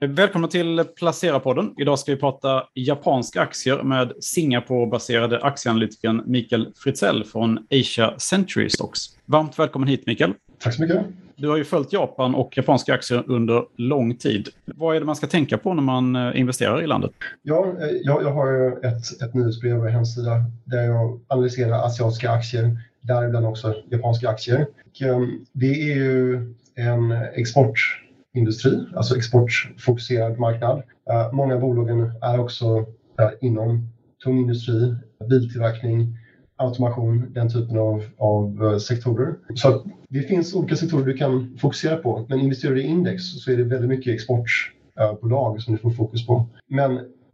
Välkomna till Placera-podden. Idag ska vi prata japanska aktier med Singapore-baserade aktieanalytikern Mikael Fritzell från Asia Century Stocks. Varmt välkommen hit Mikael. Tack så mycket. Du har ju följt Japan och japanska aktier under lång tid. Vad är det man ska tänka på när man eh, investerar i landet? Ja, eh, jag, jag har ett, ett nyhetsbrev och hemsida där jag analyserar asiatiska aktier, däribland också japanska aktier. Och, um, det är ju en export industri, alltså exportfokuserad marknad. Eh, många av bolagen är också eh, inom tung industri, biltillverkning, automation, den typen av, av eh, sektorer. Så det finns olika sektorer du kan fokusera på, men investerar du i index så är det väldigt mycket exportbolag som du får fokus på. Men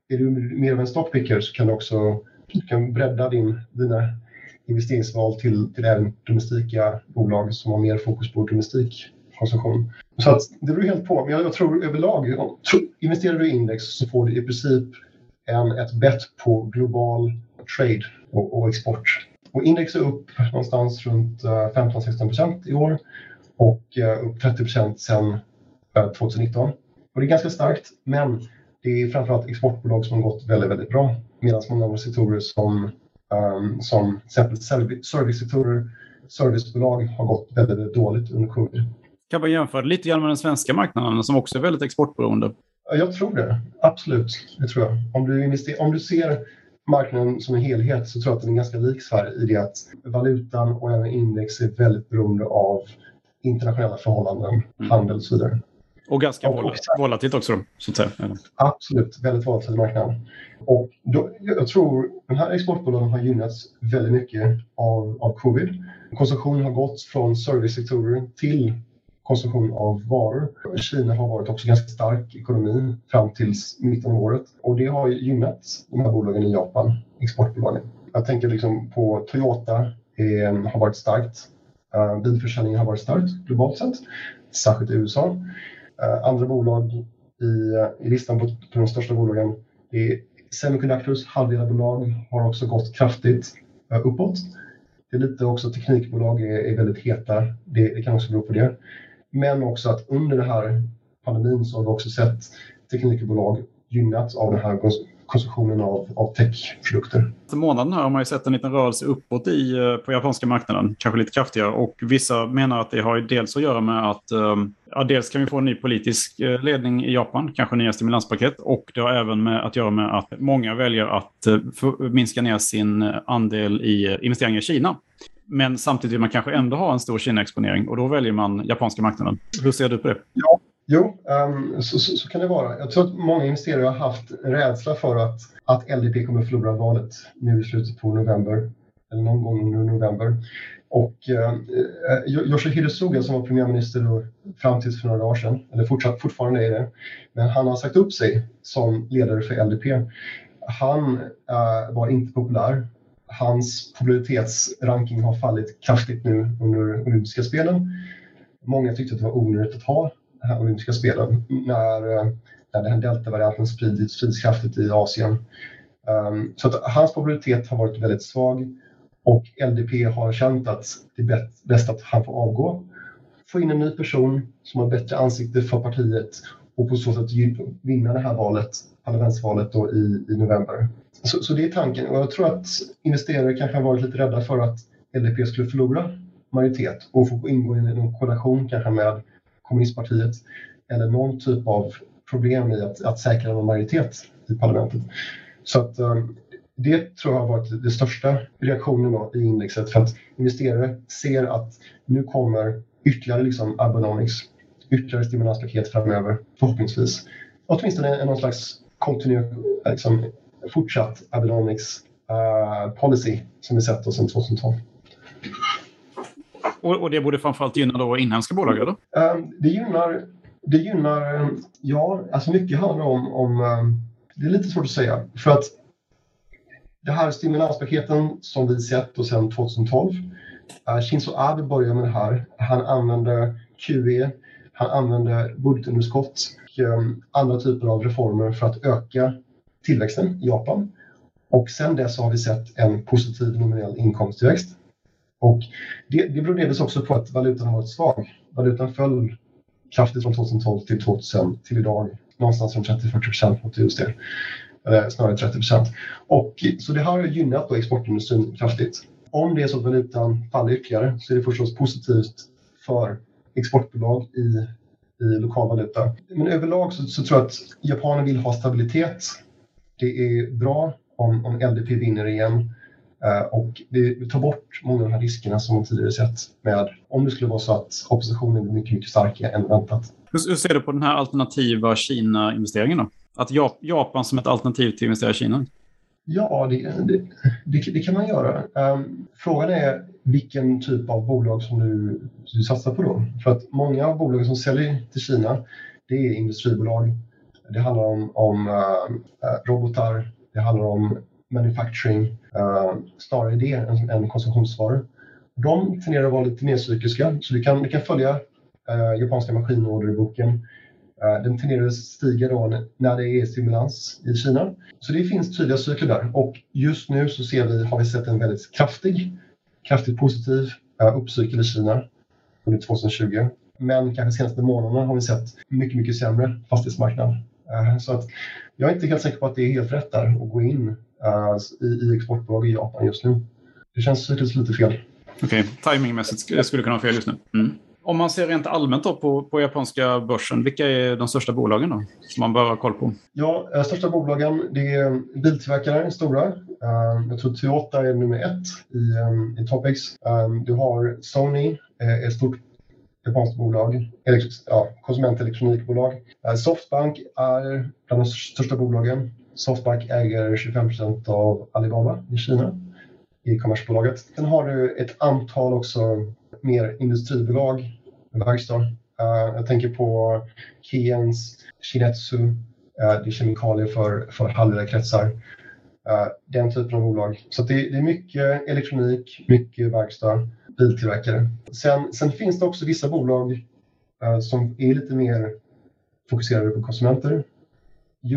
är du mer av en stockpicker så kan du också du kan bredda din, dina investeringsval till, till även domestika bolag som har mer fokus på domestik konsumtion. Så att det beror helt på. Men jag, jag tror överlag, investerar du i index så får du i princip en, ett bett på global trade och, och export. Och index är upp någonstans runt eh, 15-16% i år och eh, upp 30 sedan 2019. Och det är ganska starkt, men det är framförallt exportbolag som har gått väldigt, väldigt bra. Medan många andra sektorer som, um, som till exempel servicesektorer, servicebolag har gått väldigt, väldigt dåligt under covid. Kan man jämföra lite grann med den svenska marknaden som också är väldigt exportberoende? Jag tror det, absolut. Det tror jag. Om du, invester- om du ser marknaden som en helhet så tror jag att den är ganska lik Sverige i det att valutan och även index är väldigt beroende av internationella förhållanden, mm. handel och så vidare. Och ganska och, volatilt också, så att säga. Absolut, väldigt volatil marknad. Och då, jag tror de här exportbolagen har gynnats väldigt mycket av, av covid. Konsumtionen har gått från servicesektorer till konsumtion av varor. Kina har varit också ganska stark ekonomi fram till mitten av året och det har gynnat de här bolagen i Japan, exportbolagen. Jag tänker liksom på Toyota eh, har varit starkt. Uh, bilförsäljningen har varit starkt globalt sett, särskilt i USA. Uh, eh, andra bolag i, i listan på, på de största bolagen är Semiconductors halvledarbolag har också gått kraftigt uh, uppåt. Det är lite också teknikbolag är, är väldigt heta. Det, det, kan också bero på det. Men också att under den här pandemin så har vi också sett teknikbolag gynnats av den här konsumtionen av, av techprodukter. Månaden här har man ju sett en liten rörelse uppåt i, eh, på japanska marknaden, kanske lite kraftigare. Och vissa menar att det har dels att göra med att eh, ja, dels kan vi få en ny politisk eh, ledning i Japan, kanske nya stimulanspaket. Och det har även med att göra med att många väljer att minska ner sin andel i investeringar i Kina. Men samtidigt vill man kanske ändå ha en stor Kina-exponering och då väljer man japanska marknaden. Hur ser du på det? Ja, jo, um, så, så, så, kan det vara. Jag tror att många investerare har haft en rädsla för att, att LDP kommer att förlora valet nu i slutet på november, eller någon gång under november. Och ehm, eh, uh, Yoshihide Suga som var premiärminister då, fram till för några år sedan, eller fortsatt, fortfarande är det, men han har sagt upp sig som ledare för LDP. Han uh, var inte populär Hans popularitetsranking har fallit kraftigt nu under olympiska spelen. Många tyckte att det var onödigt att ha de här olympiska spelen när, eh, när den här deltavarianten spridits, sprids kraftigt i Asien. Um, så att hans popularitet har varit väldigt svag och LDP har känt att det är bäst att han får avgå. Få in en ny person som har bättre ansikte för partiet och på så sätt vinna det här valet, parlamentsvalet då i, i november. Så, så, det är tanken och jag tror att investerare kanske har varit lite rädda för att LDP skulle förlora majoritet och få ingå i en koalition kanske med kommunistpartiet eller någon typ av problem i att, att säkra en majoritet i parlamentet. Så att um, det tror jag har varit den största reaktionen i indexet för att investerare ser att nu kommer ytterligare liksom Abenomics, ytterligare stimulanspaket framöver förhoppningsvis. Åtminstone någon slags kontinuerlig liksom, fortsatt Abenomics uh, policy som vi sett sedan 2012. Och, och det borde framförallt gynna då inhemska bolag, eller? Um, det gynnar, det gynnar, ja, alltså mycket handlar om, om um, det är lite svårt att säga, för att det här stimulanspaketen som vi sett och sedan 2012, uh, Shinzo Abe började med det här. Han använde QE, han använde budgetunderskott och um, andra typer av reformer för att öka tillväxten i Japan. Och sen dess har vi sett en positiv nominell inkomsttillväxt. Och det, det beror delvis också på att valutan har varit svag. Valutan föll kraftigt från 2012 till 2000 till idag någonstans runt 30-40 procent mot USD. Eller eh, snarare 30 procent. Och, så det har gynnat då exportindustrin kraftigt. Om det är så att valutan faller ytterligare så är det förstås positivt för exportbolag i, i lokal valuta. Men överlag så, så tror jag att japaner vill ha stabilitet. Det är bra om, om LDP vinner igen. Uh, och det tar bort många av de här riskerna som man tidigare sett med om det skulle vara så att oppositionen blir mycket, mycket starkare än väntat. Hur, hur ser du på den här alternativa Kina-investeringen då? Att Japan som ett alternativ till att investera i Kina? Ja, det, det, det, det kan man göra. Um, frågan är vilken typ av bolag som du, du satsar på då. För att många av bolagen som säljer till Kina, det är industribolag. Det handlar om, om uh, robotar, det handlar om manufacturing, uh, snarare det än, än konsumtionsvaror. De tenderar att vara lite mer cykliska, så du kan, du kan följa uh, japanska maskinorderboken Eh, den tenderar att stiga då när det är stimulans i Kina. Så det finns tydliga cykler där och just nu så ser vi, har vi sett en väldigt kraftig, kraftigt positiv uh, uppcykel i Kina under 2020. Men kanske senaste månaderna har vi sett mycket, mycket sämre fastighetsmarknad. Uh, så att jag är inte helt säker på att det är helt rätt där att gå in uh, i, exportbolag i Japan just nu. Det känns lite fel. Okej, okay. timingmässigt skulle kunna vara fel just nu. Mm. Om man ser rent allmänt då på, på japanska börsen, vilka är de största bolagen då, som man bör ha koll på? Ja, de eh, största bolagen det är biltillverkare, stora. Jag tror Toyota är nummer ett i, i. Um, du har Sony, ett stort japanskt bolag, ja, konsumentelektronikbolag. Eh, Softbank är bland de största bolagen. Softbank äger 25 procent av Alibaba i Kina, i kommersbolaget. Sen har du ett antal också mer industribolag, verkstad. Eh, jag tänker på Keyens, Shinetsu, eh, det är kemikalier för, för halvledarkretsar. Den typen av bolag. Så det, det, är mycket elektronik, mycket verkstad, biltillverkare. Sen, sen finns det också vissa bolag uh, som är lite mer fokuserade på konsumenter.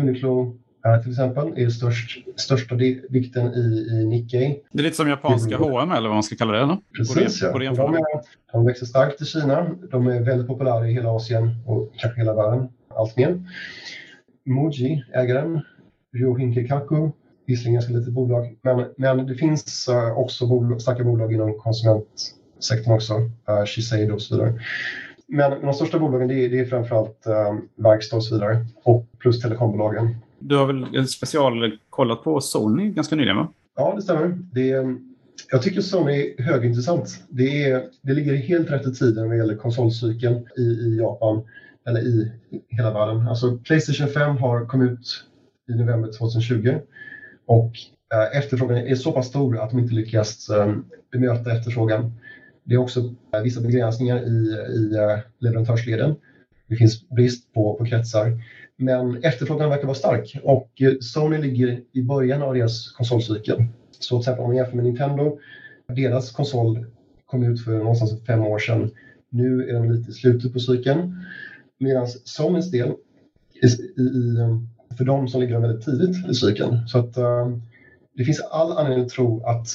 Uniqlo, till exempel är störst, största vikten i, i Nikkei. Det är lite som japanska H&M eller vad man ska kalla det? Eller? Precis, ja. De, är, de växer starkt i Kina. De är väldigt populära i hela Asien och kanske hela världen allt mer. Muji, ägaren, Ryohin Kikaku, visserligen ganska litet bolag, men, men det finns uh, också bolag, starka bolag inom konsumentsektorn också, uh, Shiseido och så vidare. Men de största bolagen det är, det är framförallt um, verkstad och så vidare, och plus telekombolagen. Du har väl specialkollat på Sony ganska nyligen va? Ja, det stämmer. Det är, jag tycker Sony är högintressant. Det, är, det ligger helt rätt i tiden vad gäller konsolcykeln i, i Japan, eller i hela världen. Alltså Playstation 5 har kommit ut i november 2020 och eh, efterfrågan är så pass stor att de inte lyckas eh, bemöta efterfrågan. Det är också eh, vissa begränsningar i, i eh, leverantörsleden. Det finns brist på, på kretsar. Men efterfrågan verkar vara stark och eh, Sony ligger i början av deras konsolcykel. Så till exempel om man jämför med Nintendo, deras konsol kom ut för någonstans fem år sedan. Nu är de lite i slutet på cykeln. Medan Sonys del, i, i, för dem som ligger väldigt tidigt i cykeln. Så att, uh, det finns all anledning att tro att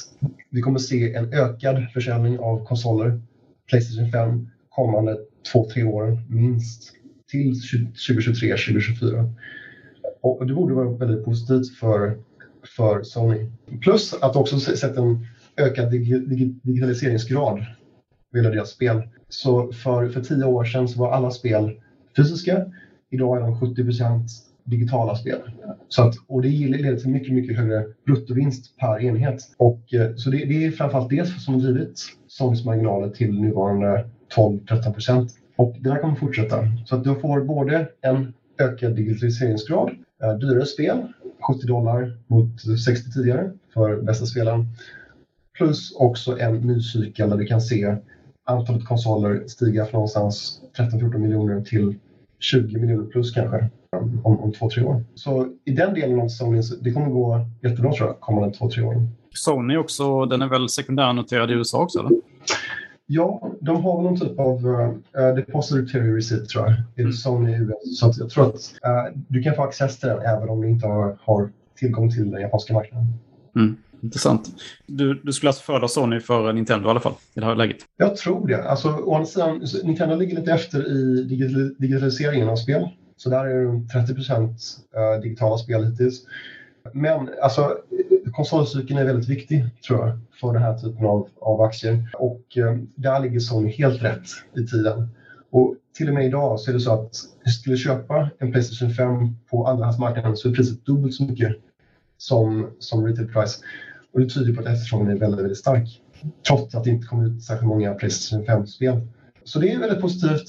vi kommer se en ökad försäljning av konsoler, Playstation 5, kommande två, tre åren minst till 2023, 2024. Och det borde vara väldigt positivt för, för Sony. Plus att också sett en ökad digitaliseringsgrad vad deras spel. Så för, för tio år sedan så var alla spel fysiska. Idag är de 70 digitala spel. Så att, och det leder till mycket, mycket högre bruttovinst per enhet. Och, eh, så det, det är framförallt det som har drivit Sonys marginaler till nuvarande 12-13 procent. Och det här kommer fortsätta. Så att du får både en ökad digitaliseringsgrad, eh, dyrare spel, 70 dollar mot 60 tidigare för bästa spelen. Plus också en ny cykel där vi kan se antalet konsoler stiga från någonstans 13-14 miljoner till 20 miljoner plus kanske om, om två, tre år. Så i den delen av Sony, det kommer gå jättebra tror jag, kommande två, tre år. Sony också, den är väl sekundärnoterad i USA också eller? Ja, de har någon typ av uh, depository receipt tror jag, i mm. Sony US. Så jag tror att uh, du kan få access till den även om du inte har, har tillgång till den japanska marknaden. Mm. Intressant. Du, du skulle alltså föredra Sony för Nintendo i alla fall, i det här läget? Jag tror det. Alltså, å andra sidan, Nintendo ligger lite efter i digitaliseringen av spel. Så där är det 30 procent eh, digitala spel hittills. Men alltså, konsolcykeln är väldigt viktig, tror jag, för den här typen av, av aktier. Och eh, där ligger Sony helt rätt i tiden. Och till och med idag så är det så att du skulle köpa en Playstation 5 på andrahandsmarknaden så är priset dubbelt så mycket som, som retail price. Och det tyder på att efterfrågan är väldigt, väldigt stark. Trots att det inte kom ut särskilt många Playstation 5-spel. Så det är väldigt positivt.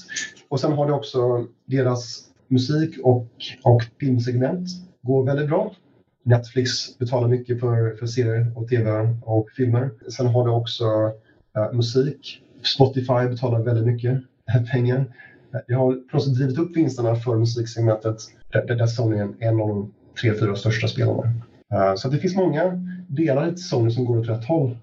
Och sen har det också deras musik och, och filmsegment går väldigt bra. Netflix betalar mycket för, för serier och tv och filmer. Sen har det också uh, musik. Spotify betalar väldigt mycket pengar. Det har på drivit upp vinsterna för musiksegmentet där, där Sony är en av de tre, fyra största spelarna. Uh, så det finns många delar i Sony som går åt rätt håll.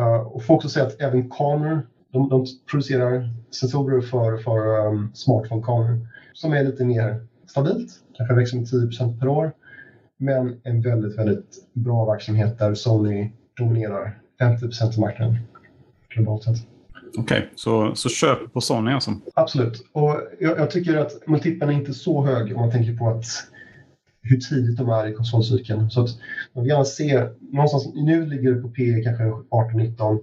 Uh, och får också säga att även Conner, de, de producerar sensorer för, för um, smartphone Conner som är lite mer stabilt, kanske växer med 10% per år. Men en väldigt, väldigt bra verksamhet där Sony dominerar 50 av marknaden globalt sett. Okej, okay, så, så köp på Sony alltså? Absolut. Och jag, jag tycker att multipeln är inte så hög om man tänker på att hur tidigt de är i konsolcykeln. Så att man vill gärna se, någonstans, nu ligger det på P kanske 18-19,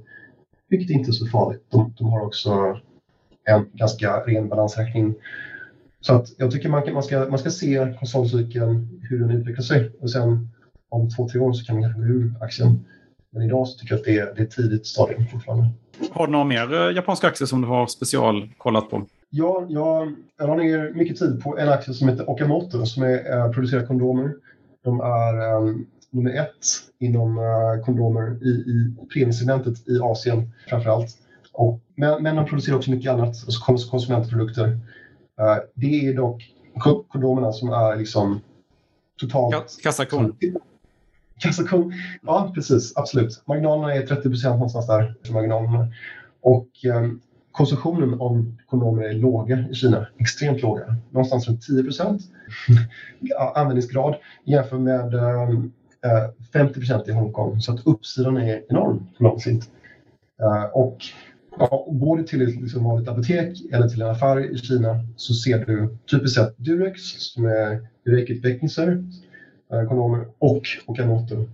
vilket inte är så farligt. De, de, har också en ganska ren balansräkning. Så att jag tycker man, man, ska, man ska se konsolcykeln, hur den utvecklar sig och sen om två, tre år så kan man kanske gå ur aktien. Men idag så tycker jag att det är, det är tidigt stadium fortfarande. Har du några mer eh, japanska aktier som du har specialkollat på? Ja, jag, jag la ner mycket tid på en aktie som heter Okamoto som är, äh, producerar kondomer. De är um, nummer ett inom uh, kondomer i, i premiesegmentet i Asien framför allt. Och, men, men de producerar också mycket annat, alltså konsumentprodukter. Uh, det är dock kondomerna som är liksom totalt... Kassakon. Kassakon, ja precis, absolut. Marginalerna är 30 procent någonstans där. Marginalerna. Och um, konsumtionen av kondomer är låga i Kina, extremt låga. Någonstans runt 10 procent användningsgrad jämfört med um, 50 procent i Hongkong. Så att uppsidan är enorm på lång sikt. Uh, och ja, går du till ett liksom, vanligt apotek eller till en affär i Kina så ser du typiskt sett Durex som är rökutvecklingsser, Eh, kanaler och Okamoto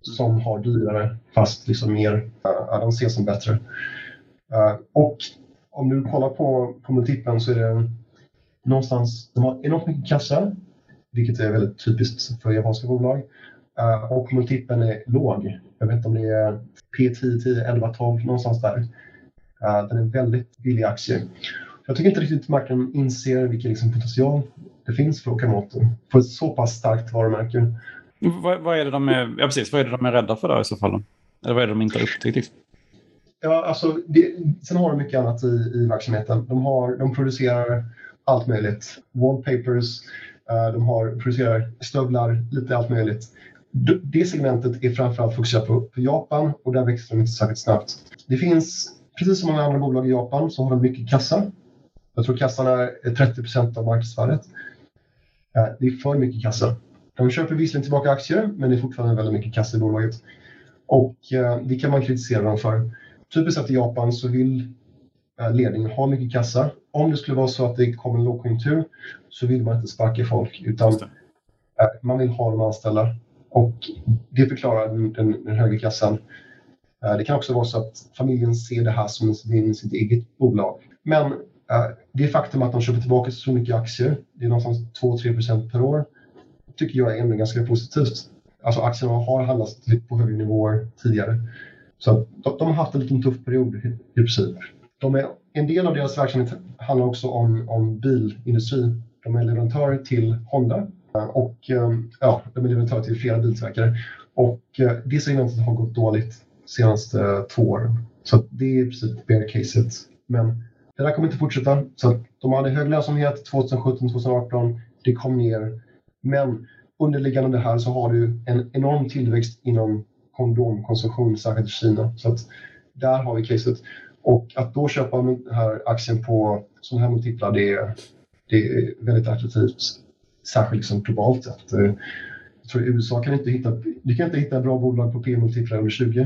som har dyrare fast liksom mer, eh, uh, de ses som bättre. Eh, och om du kollar på, på multipeln så är det någonstans, de har enormt mycket kassa, vilket är väldigt typiskt för japanska bolag. Och multipeln är låg. Jag vet inte om det är P10, 10, 11, 12, någonstans där. Uh, den är väldigt billig aktie. Jag tycker inte riktigt marknaden inser vilken liksom, potential det finns för Okamoto för ett så pass starkt varumärke. Vad, vad, är det de är, ja, precis, vad är det de är rädda för då i så fall? Eller vad är det de inte har upptäckt? Liksom? Ja, alltså, det, sen har de mycket annat i, i verksamheten. De, har, de producerar allt möjligt. Wallpapers, uh, de har, producerar stövlar, lite allt möjligt. Det segmentet är framförallt fokuserat på, på Japan och där växer de inte särskilt snabbt. Det finns, precis som många andra bolag i Japan, så har de mycket kassa. Jag tror kassan är 30 procent av marknadsvärdet. Det är för mycket kassa. De köper visserligen tillbaka aktier, men det är fortfarande väldigt mycket kassa i bolaget. Och uh, det kan man kritisera dem för. Typiskt sett i Japan så vill eh, ledningen ha mycket kassa. Om det skulle vara så att det kommer en lågkonjunktur så vill man inte sparka folk utan eh, man vill ha de anställda. Och det förklarar den, den, den högre kassan. Eh, det kan också vara så att familjen ser det här som sitt eget bolag. Men det faktum att de köper tillbaka så mycket aktier, det är någonstans 2-3% per år, tycker jag är ändå ganska positivt. Alltså aktierna har handlats på högre nivåer tidigare. Så de, de har haft en liten tuff period i, i princip. De är, en del av deras verksamhet handlar också om, om bilindustri. De är leverantörer till Honda eh, och eh, ja, de är leverantörer till flera biltillverkare. Och eh, det segmentet har gått dåligt de senaste två åren. Så det är i princip bear caset. Men det där kommer inte fortsätta. Så de hade hög lönsamhet 2017-2018. Det kom ner. Men underliggande det här så har du en enorm tillväxt inom kondomkonsumtion, särskilt i Kina. Så att där har vi caset. Och att då köpa den här aktien på sådana här multiplar, det är, det är väldigt attraktivt. Särskilt liksom globalt sett. Eh, jag tror USA kan inte hitta, du kan inte hitta bra bolag på P-multiplar under 20.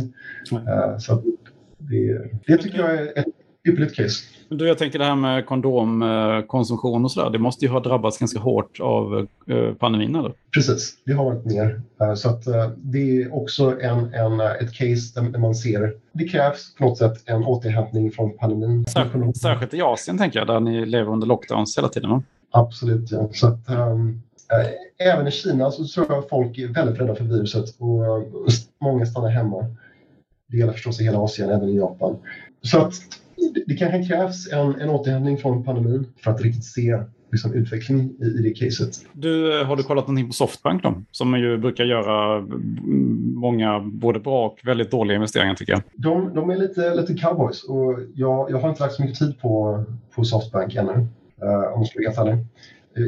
Mm. Uh, så det, det tycker jag är ett, ypperligt case. Du, jag tänker det här med kondomkonsumtion och sådär. Det måste ju ha drabbats ganska hårt av eh, pandemin, eller? Precis, det har varit mer. Eh, så att eh, det är också en, en, ett case där man ser det krävs på något sätt en återhämtning från pandemin. Särskilt, särskilt i Asien, tänker jag, där ni lever under lockdowns hela tiden. Va? Absolut, ja. Så att, um, även i Kina så tror jag folk är väldigt rädda för viruset och många stannar hemma. Det gäller förstås i hela Asien, även i Japan. Så att det kanske krävs en, en återhämtning från pandemin för att riktigt se liksom, utveckling i, i det caset. Du, har du kollat någonting på Softbank då? Som ju brukar göra många både bra och väldigt dåliga investeringar tycker jag. De, de är lite, lite cowboys och jag, jag har inte lagt så mycket tid på, på Softbank ännu, uh, om jag ska vara helt ärlig.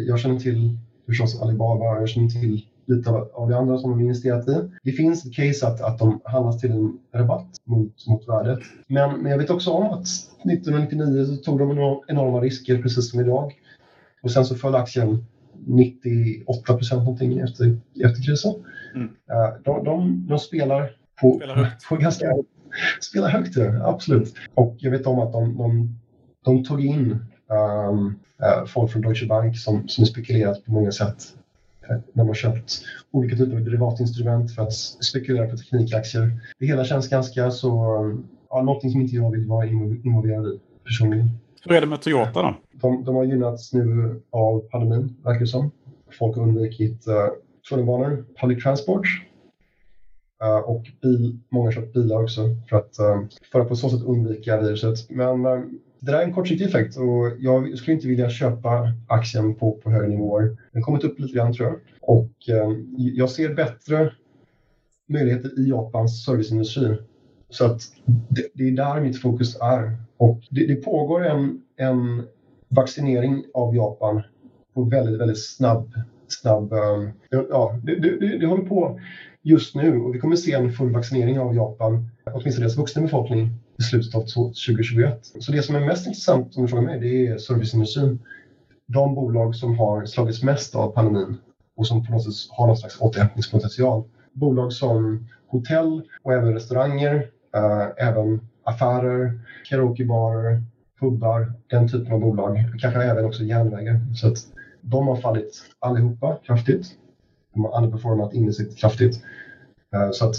Jag känner till förstås Alibaba jag känner till lite av det andra som de investerat i. Det finns ett case att, att de handlas till en rabatt mot, mot värdet. Men, men jag vet också om att 1999 så tog de enorma risker precis som idag. Och sen så föll aktien 98 procent någonting efter, efter krisen. Mm. De, de, de, spelar på, spelar högt. på ganska... Spelar högt, ja, absolut. Och jag vet om att de, de, de tog in um, folk från Deutsche Bank som, som spekulerat på många sätt när man köpt olika typer av derivatinstrument för att spekulera på teknikaktier. Det hela känns ganska så, ja, någonting som inte jag vill vara involverad i personligen. Hur är det med Toyota då? De, de har gynnats nu av pandemin, verkar det som. Folk har undvikit uh, tunnelbanor, public transport uh, och bil, många har köpt bilar också för att, uh, för att på så sätt undvika viruset. Men det där är en kortsiktig effekt och jag skulle inte vilja köpa aktien på, på högre nivåer. Den har kommit upp lite grann tror jag. Och eh, jag ser bättre möjligheter i Japans serviceindustri. Så att det, det är där mitt fokus är. Och det, det pågår en, en vaccinering av Japan på väldigt, väldigt snabb, snabb eh, ja, det, det, det, håller på just nu och vi kommer se en full vaccinering av Japan, åtminstone deras vuxna befolkning, i slutet av 2021. Så det som är mest intressant om du frågar mig, det är serviceindustrin. De bolag som har slagits mest av pandemin och som på något sätt har någon slags återhämtningspotential. Bolag som hotell och även restauranger, äh, även affärer, karaokebarer, pubbar, den typen av bolag. Kanske även också järnvägar. Så att de har fallit allihopa kraftigt. De har underperformat indexet kraftigt. Eh, så att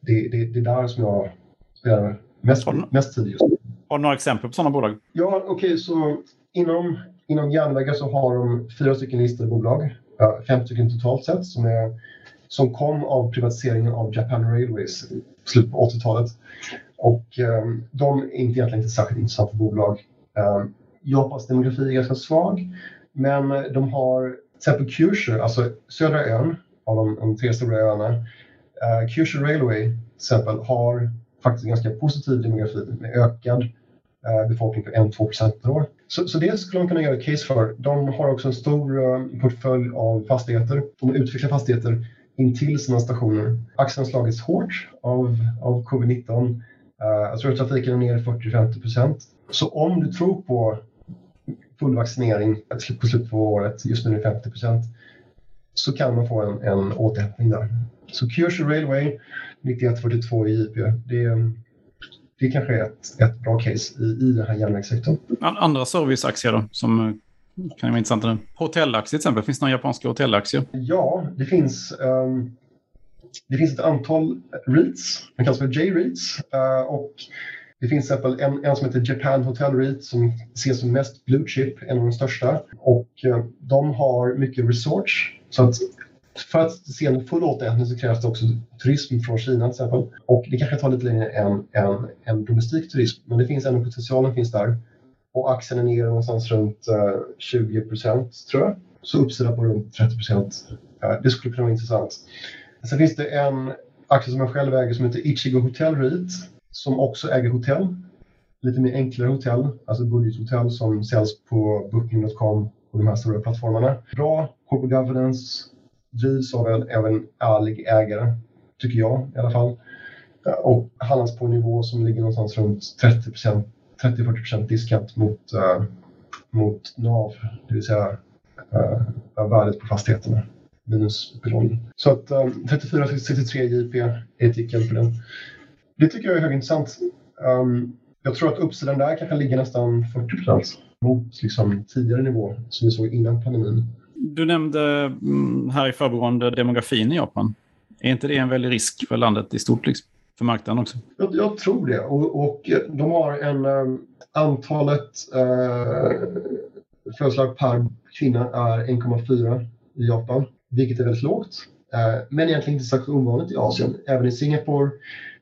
det, det, det är där som jag spelar Mest, mest tid just nu. Har du några exempel på sådana bolag? Ja, okej, okay, så inom, inom järnvägar så har de fyra stycken listade bolag, fem stycken totalt sett, som, är, som kom av privatiseringen av Japan Railways i slutet på 80-talet. Och um, de är inte egentligen inte särskilt intressanta bolag. Um, Japans demografi är ganska svag, men de har till exempel Kyushu, alltså södra ön av de, de tre stora öarna. Uh, Kyushu Railway till exempel har faktiskt ganska positiv demografi med ökad eh, befolkning på 1-2 per år. Så, så det skulle man kunna göra ett case för. De har också en stor uh, portfölj av fastigheter. De utvecklar fastigheter intill sina stationer. Aktien har slagits hårt av, av covid-19. Uh, eh, jag tror att trafiken är ner 40-50 procent. Så om du tror på full vaccinering på slutet på året, just nu är det 50 procent, så kan man få en, en återhämtning där. Så Kyushu Railway 9142 i IP, det, det kanske är ett, ett bra case i, i den här järnvägssektorn. Andra serviceaktier då, som eh, kan vara intressanta nu? Hotellaktier till exempel, finns det några japanska hotellaktier? Ja, det finns. Um, det finns ett antal REITs, de kallas för J-REITs. Uh, och det finns till exempel en, en som heter Japan Hotel REIT som ses som mest blue chip, en av de största. Och uh, de har mycket resorts. Så att för att se en full återhämtning så krävs det också turism från Kina till exempel. Och det kanske tar lite längre än, än, än domestik turism, men det finns ändå potentialen finns där. Och aktien är ner någonstans runt eh, 20 procent tror jag. Så uppsida på runt 30 procent. Det skulle kunna vara intressant. Sen finns det en aktie som jag själv äger som heter Ichigo Hotel REIT som också äger hotell. Lite mer enklare hotell, alltså budgethotell som säljs på Booking.com och de här stora plattformarna. Bra corporate governance, drivs av en, av en ärlig ägare, tycker jag i alla fall. Eh, och handlas på en nivå som ligger någonstans runt 30-40% diskant mot, uh, mot NAV, det vill säga uh, värdet på fastigheterna minus belåning. Så att um, 34-63 JP är ett på den. Det tycker jag är högintressant. Um, Jag tror att uppsidan där kanske ligger nästan 40% mot liksom, tidigare nivå som vi såg innan pandemin. Du nämnde mm, här i förbigående demografin i Japan. Är inte det en väldig risk för landet i stort, liksom? för marknaden också? Jag, jag tror det. Och, och, eh, de har en... Eh, antalet eh, födelsedag per kvinna är 1,4 i Japan, vilket är väldigt lågt. Eh, men egentligen inte särskilt ovanligt i Asien. Även i Singapore,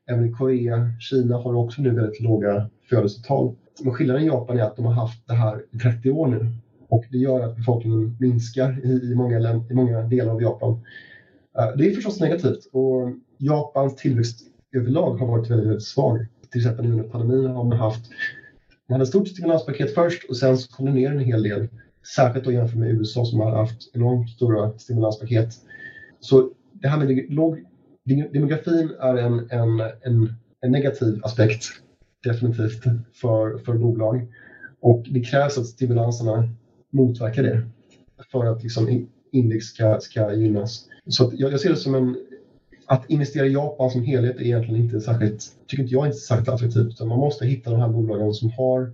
även i Korea, Kina har också nu väldigt låga födelsetal. Men skillnaden i Japan är att de har haft det här i 30 år nu. Och det gör att befolkningen minskar i, i, många, i många delar av Japan. Eh, det är förstås negativt. Och Japans tillväxt överlag har varit väldigt, väldigt svag. Till exempel under pandemin har man haft man hade ett stort stimulanspaket först och sen så kom det ner en hel del. Särskilt då jämfört med USA som har haft enormt stora stimulanspaket. Så det här med låg demografin är en, en, en, en negativ aspekt definitivt för, för bolag. Och det krävs att stimulanserna motverka det för att liksom index ska, ska gynnas. Så jag, jag ser det som en, att investera i Japan som helhet är egentligen inte särskilt, tycker inte jag är inte särskilt attraktivt. Utan man måste hitta de här bolagen som har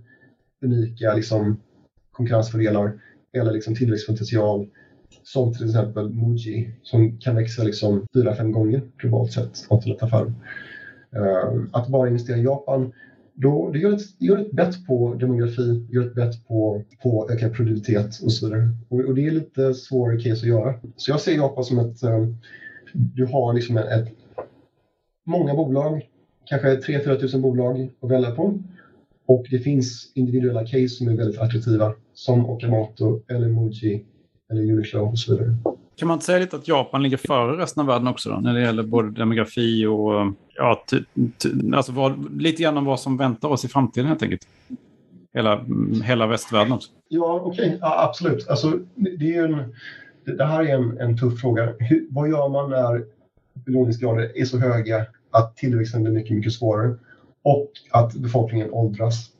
unika liksom, konkurrensfördelar eller liksom tillväxtpotential som till exempel Muji som kan växa liksom 4-5 gånger globalt sett antalet affärer. Uh, att bara investera i Japan då, det gör ett, gör ett bett på demografi, gör ett bett på, på ökad produktivitet och så vidare. Och, och, det är lite svårare case att göra. Så jag ser Japan som ett um, du har liksom ett, många bolag, kanske 3-4 tusen bolag att välja på. Och det finns individuella case som är väldigt attraktiva som Okamoto eller Muji eller Uniqlo och så vidare. Kan man inte säga lite att Japan ligger före resten av världen också då, när det gäller både demografi och ja, alltså vad, lite grann om vad som väntar oss i framtiden helt enkelt? Hela, hela västvärlden också. Ja, okej, okay. ja, absolut. Alltså, det är en, det här är en, en tuff fråga. Hur, vad gör man när belåningsgrader är så höga att tillväxten blir mycket, mycket svårare och att befolkningen åldras?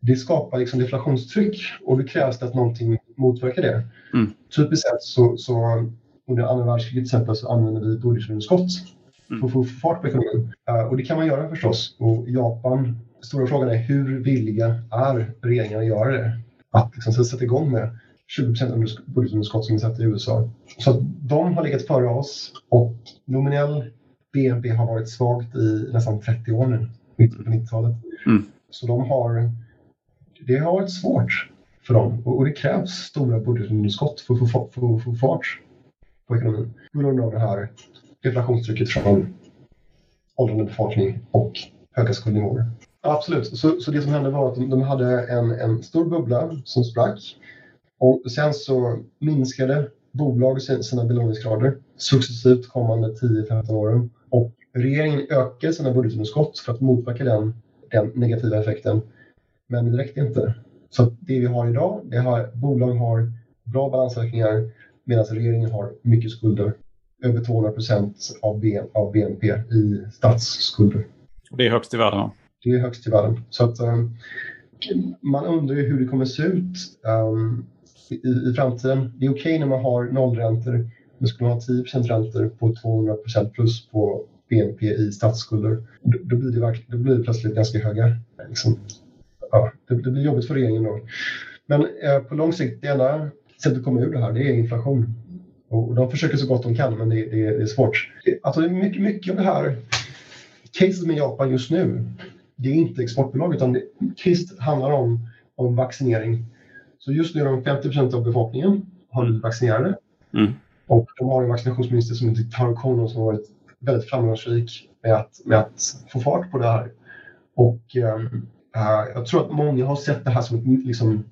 Det skapar liksom deflationstryck och det krävs att någonting motverkar det. Mm. Typiskt sett så, så under andra världskriget till exempel så använder vi budgetunderskott mm. för att få fart på ekonomin. Uh, och det kan man göra förstås. Och Japan, stora frågan är hur villiga är regeringarna att göra det? Att liksom sätta igång med 20% budgetunderskott som vi sett i USA. Så de har legat före oss och nominell BNP har varit svagt i nästan 30 år nu, mitten på 90-talet. Mm. Så de har, det har varit svårt för dem och, det krävs stora budgetunderskott för att få, få, få fart på ekonomin på grund av det här inflationstrycket från åldrande befolkning och höga skuldnivåer. Absolut, så, så det som hände var att de, de hade en, en stor bubbla som sprack och sen så minskade bolag sina belåningsgrader successivt kommande 10-15 åren. Och regeringen ökade sina budgetunderskott för att motverka den, den negativa effekten. Men det räckte inte. Så det vi har idag, det har, bolag har bra balansräkningar medan regeringen har mycket skulder. Över 200 procent av, BN, av BNP i statsskulder. Det är högst i världen? Det är högst i världen. Så att, um, man undrar ju hur det kommer se ut. Um, i, i framtiden. Det är okej okay när man har nollräntor, men skulle man ha 10% räntor på 200% plus på BNP i statsskulder, då, då, blir det då blir det plötsligt ganska höga. Liksom, ja, det, det, blir jobbigt för regeringen då. Men eh, på lång sikt, det enda sättet att komma ur det här, det är inflation. Och, de försöker så gott de kan, men det, det, det är svårt. Alltså, det är mycket, mycket av det här caset med Japan just nu, det är inte exportbolag, utan det, caset handlar om, om vaccinering. Så just nu är de 50% av befolkningen har blivit vaccinerade. Mm. Och de har en vaccinationsminister som heter Taro Kono som har varit väldigt framgångsrik med att, med att få fart på det här. Och Eh, jag tror att många har sett det här som ett, liksom,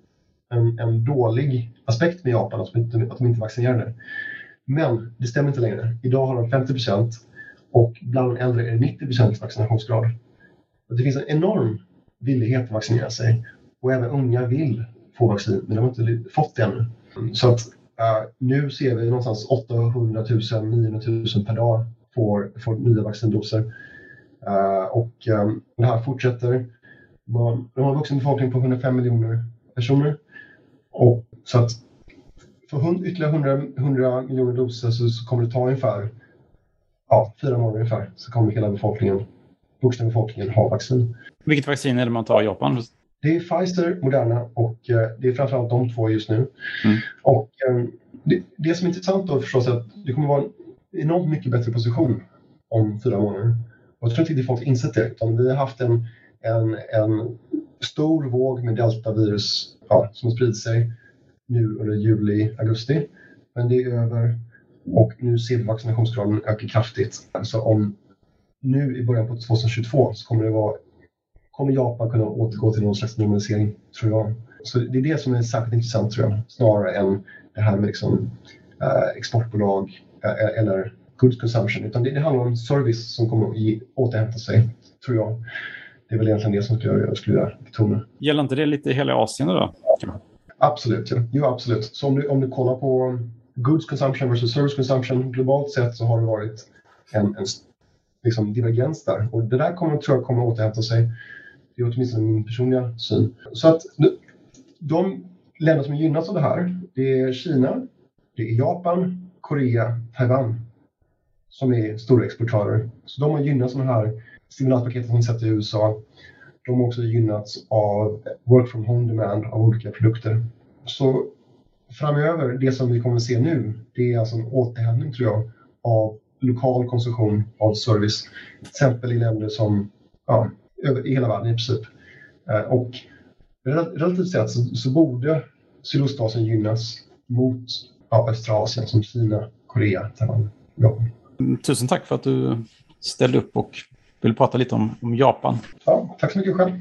en, en dålig aspekt med Japan, att de, inte, att de inte vaccinerade. Men det stämmer inte längre. Idag har de 50 procent och bland de äldre är det 90 procents vaccinationsgrad. Det finns en enorm villighet att vaccinera sig och även unga vill få vaccin, men de har inte fått det ännu. Så att uh, nu ser vi någonstans 800 000, 900 000 per dag får, får nya vaccindoser. Uh, och um, det här fortsätter. Man, de har en vuxen befolkning på 105 miljoner personer. Och så att för ytterligare 100, 100 miljoner doser så, så, kommer det ta ungefär ja, fyra månader ungefär så kommer hela befolkningen vuxna befolkningen har vaccin. Vilket vaccin är det man tar i Japan? Det är Pfizer, Moderna och eh, det är framförallt de två just nu. Mm. Och eh, det, det, som är intressant då förstås är att det kommer vara en enormt mycket bättre position om fyra månader. Och jag tror inte riktigt folk insett det, utan vi har haft en, en, en stor våg med deltavirus ja, som har spridit sig nu under juli, augusti. Men det är över och nu ser vi vaccinationsgraden öka kraftigt. Så om nu i början på 2022 så kommer det vara kommer Japan kunna återgå till någon slags normalisering, tror jag. Så det är det som är särskilt intressant, tror jag, snarare än det här med liksom, eh, exportbolag eh, eller goods consumption, utan det, det handlar om service som kommer att ge, återhämta sig, tror jag. Det är väl egentligen det som skulle, jag skulle vilja betona. Gäller inte det lite i hela Asien då? Absolut, ja. Jo, absolut. Så om du, om du kollar på goods consumption versus service consumption globalt sett så har det varit en, en liksom divergens där. Och det där kommer, tror jag kommer att återhämta sig. Det är åtminstone min personliga syn. Så att de länder som gynnas av det här, det är Kina, det är Japan, Korea, Taiwan som är stora exportörer. Så de har gynnats av de här stimulanspaketet som vi sett i USA. De har också gynnats av work from home demand av olika produkter. Så framöver, det som vi kommer att se nu, det är alltså en återhämtning tror jag av lokal konsumtion av service. Till exempel i länder som, ja, över, i hela världen i princip. Eh, och relativt sett så, så borde Sydostasien gynnas mot ja, östra Asien som Kina, Korea, Taiwan, Japan. Tusen tack för att du ställde upp och vill prata lite om, om Japan. Ja, tack så mycket själv.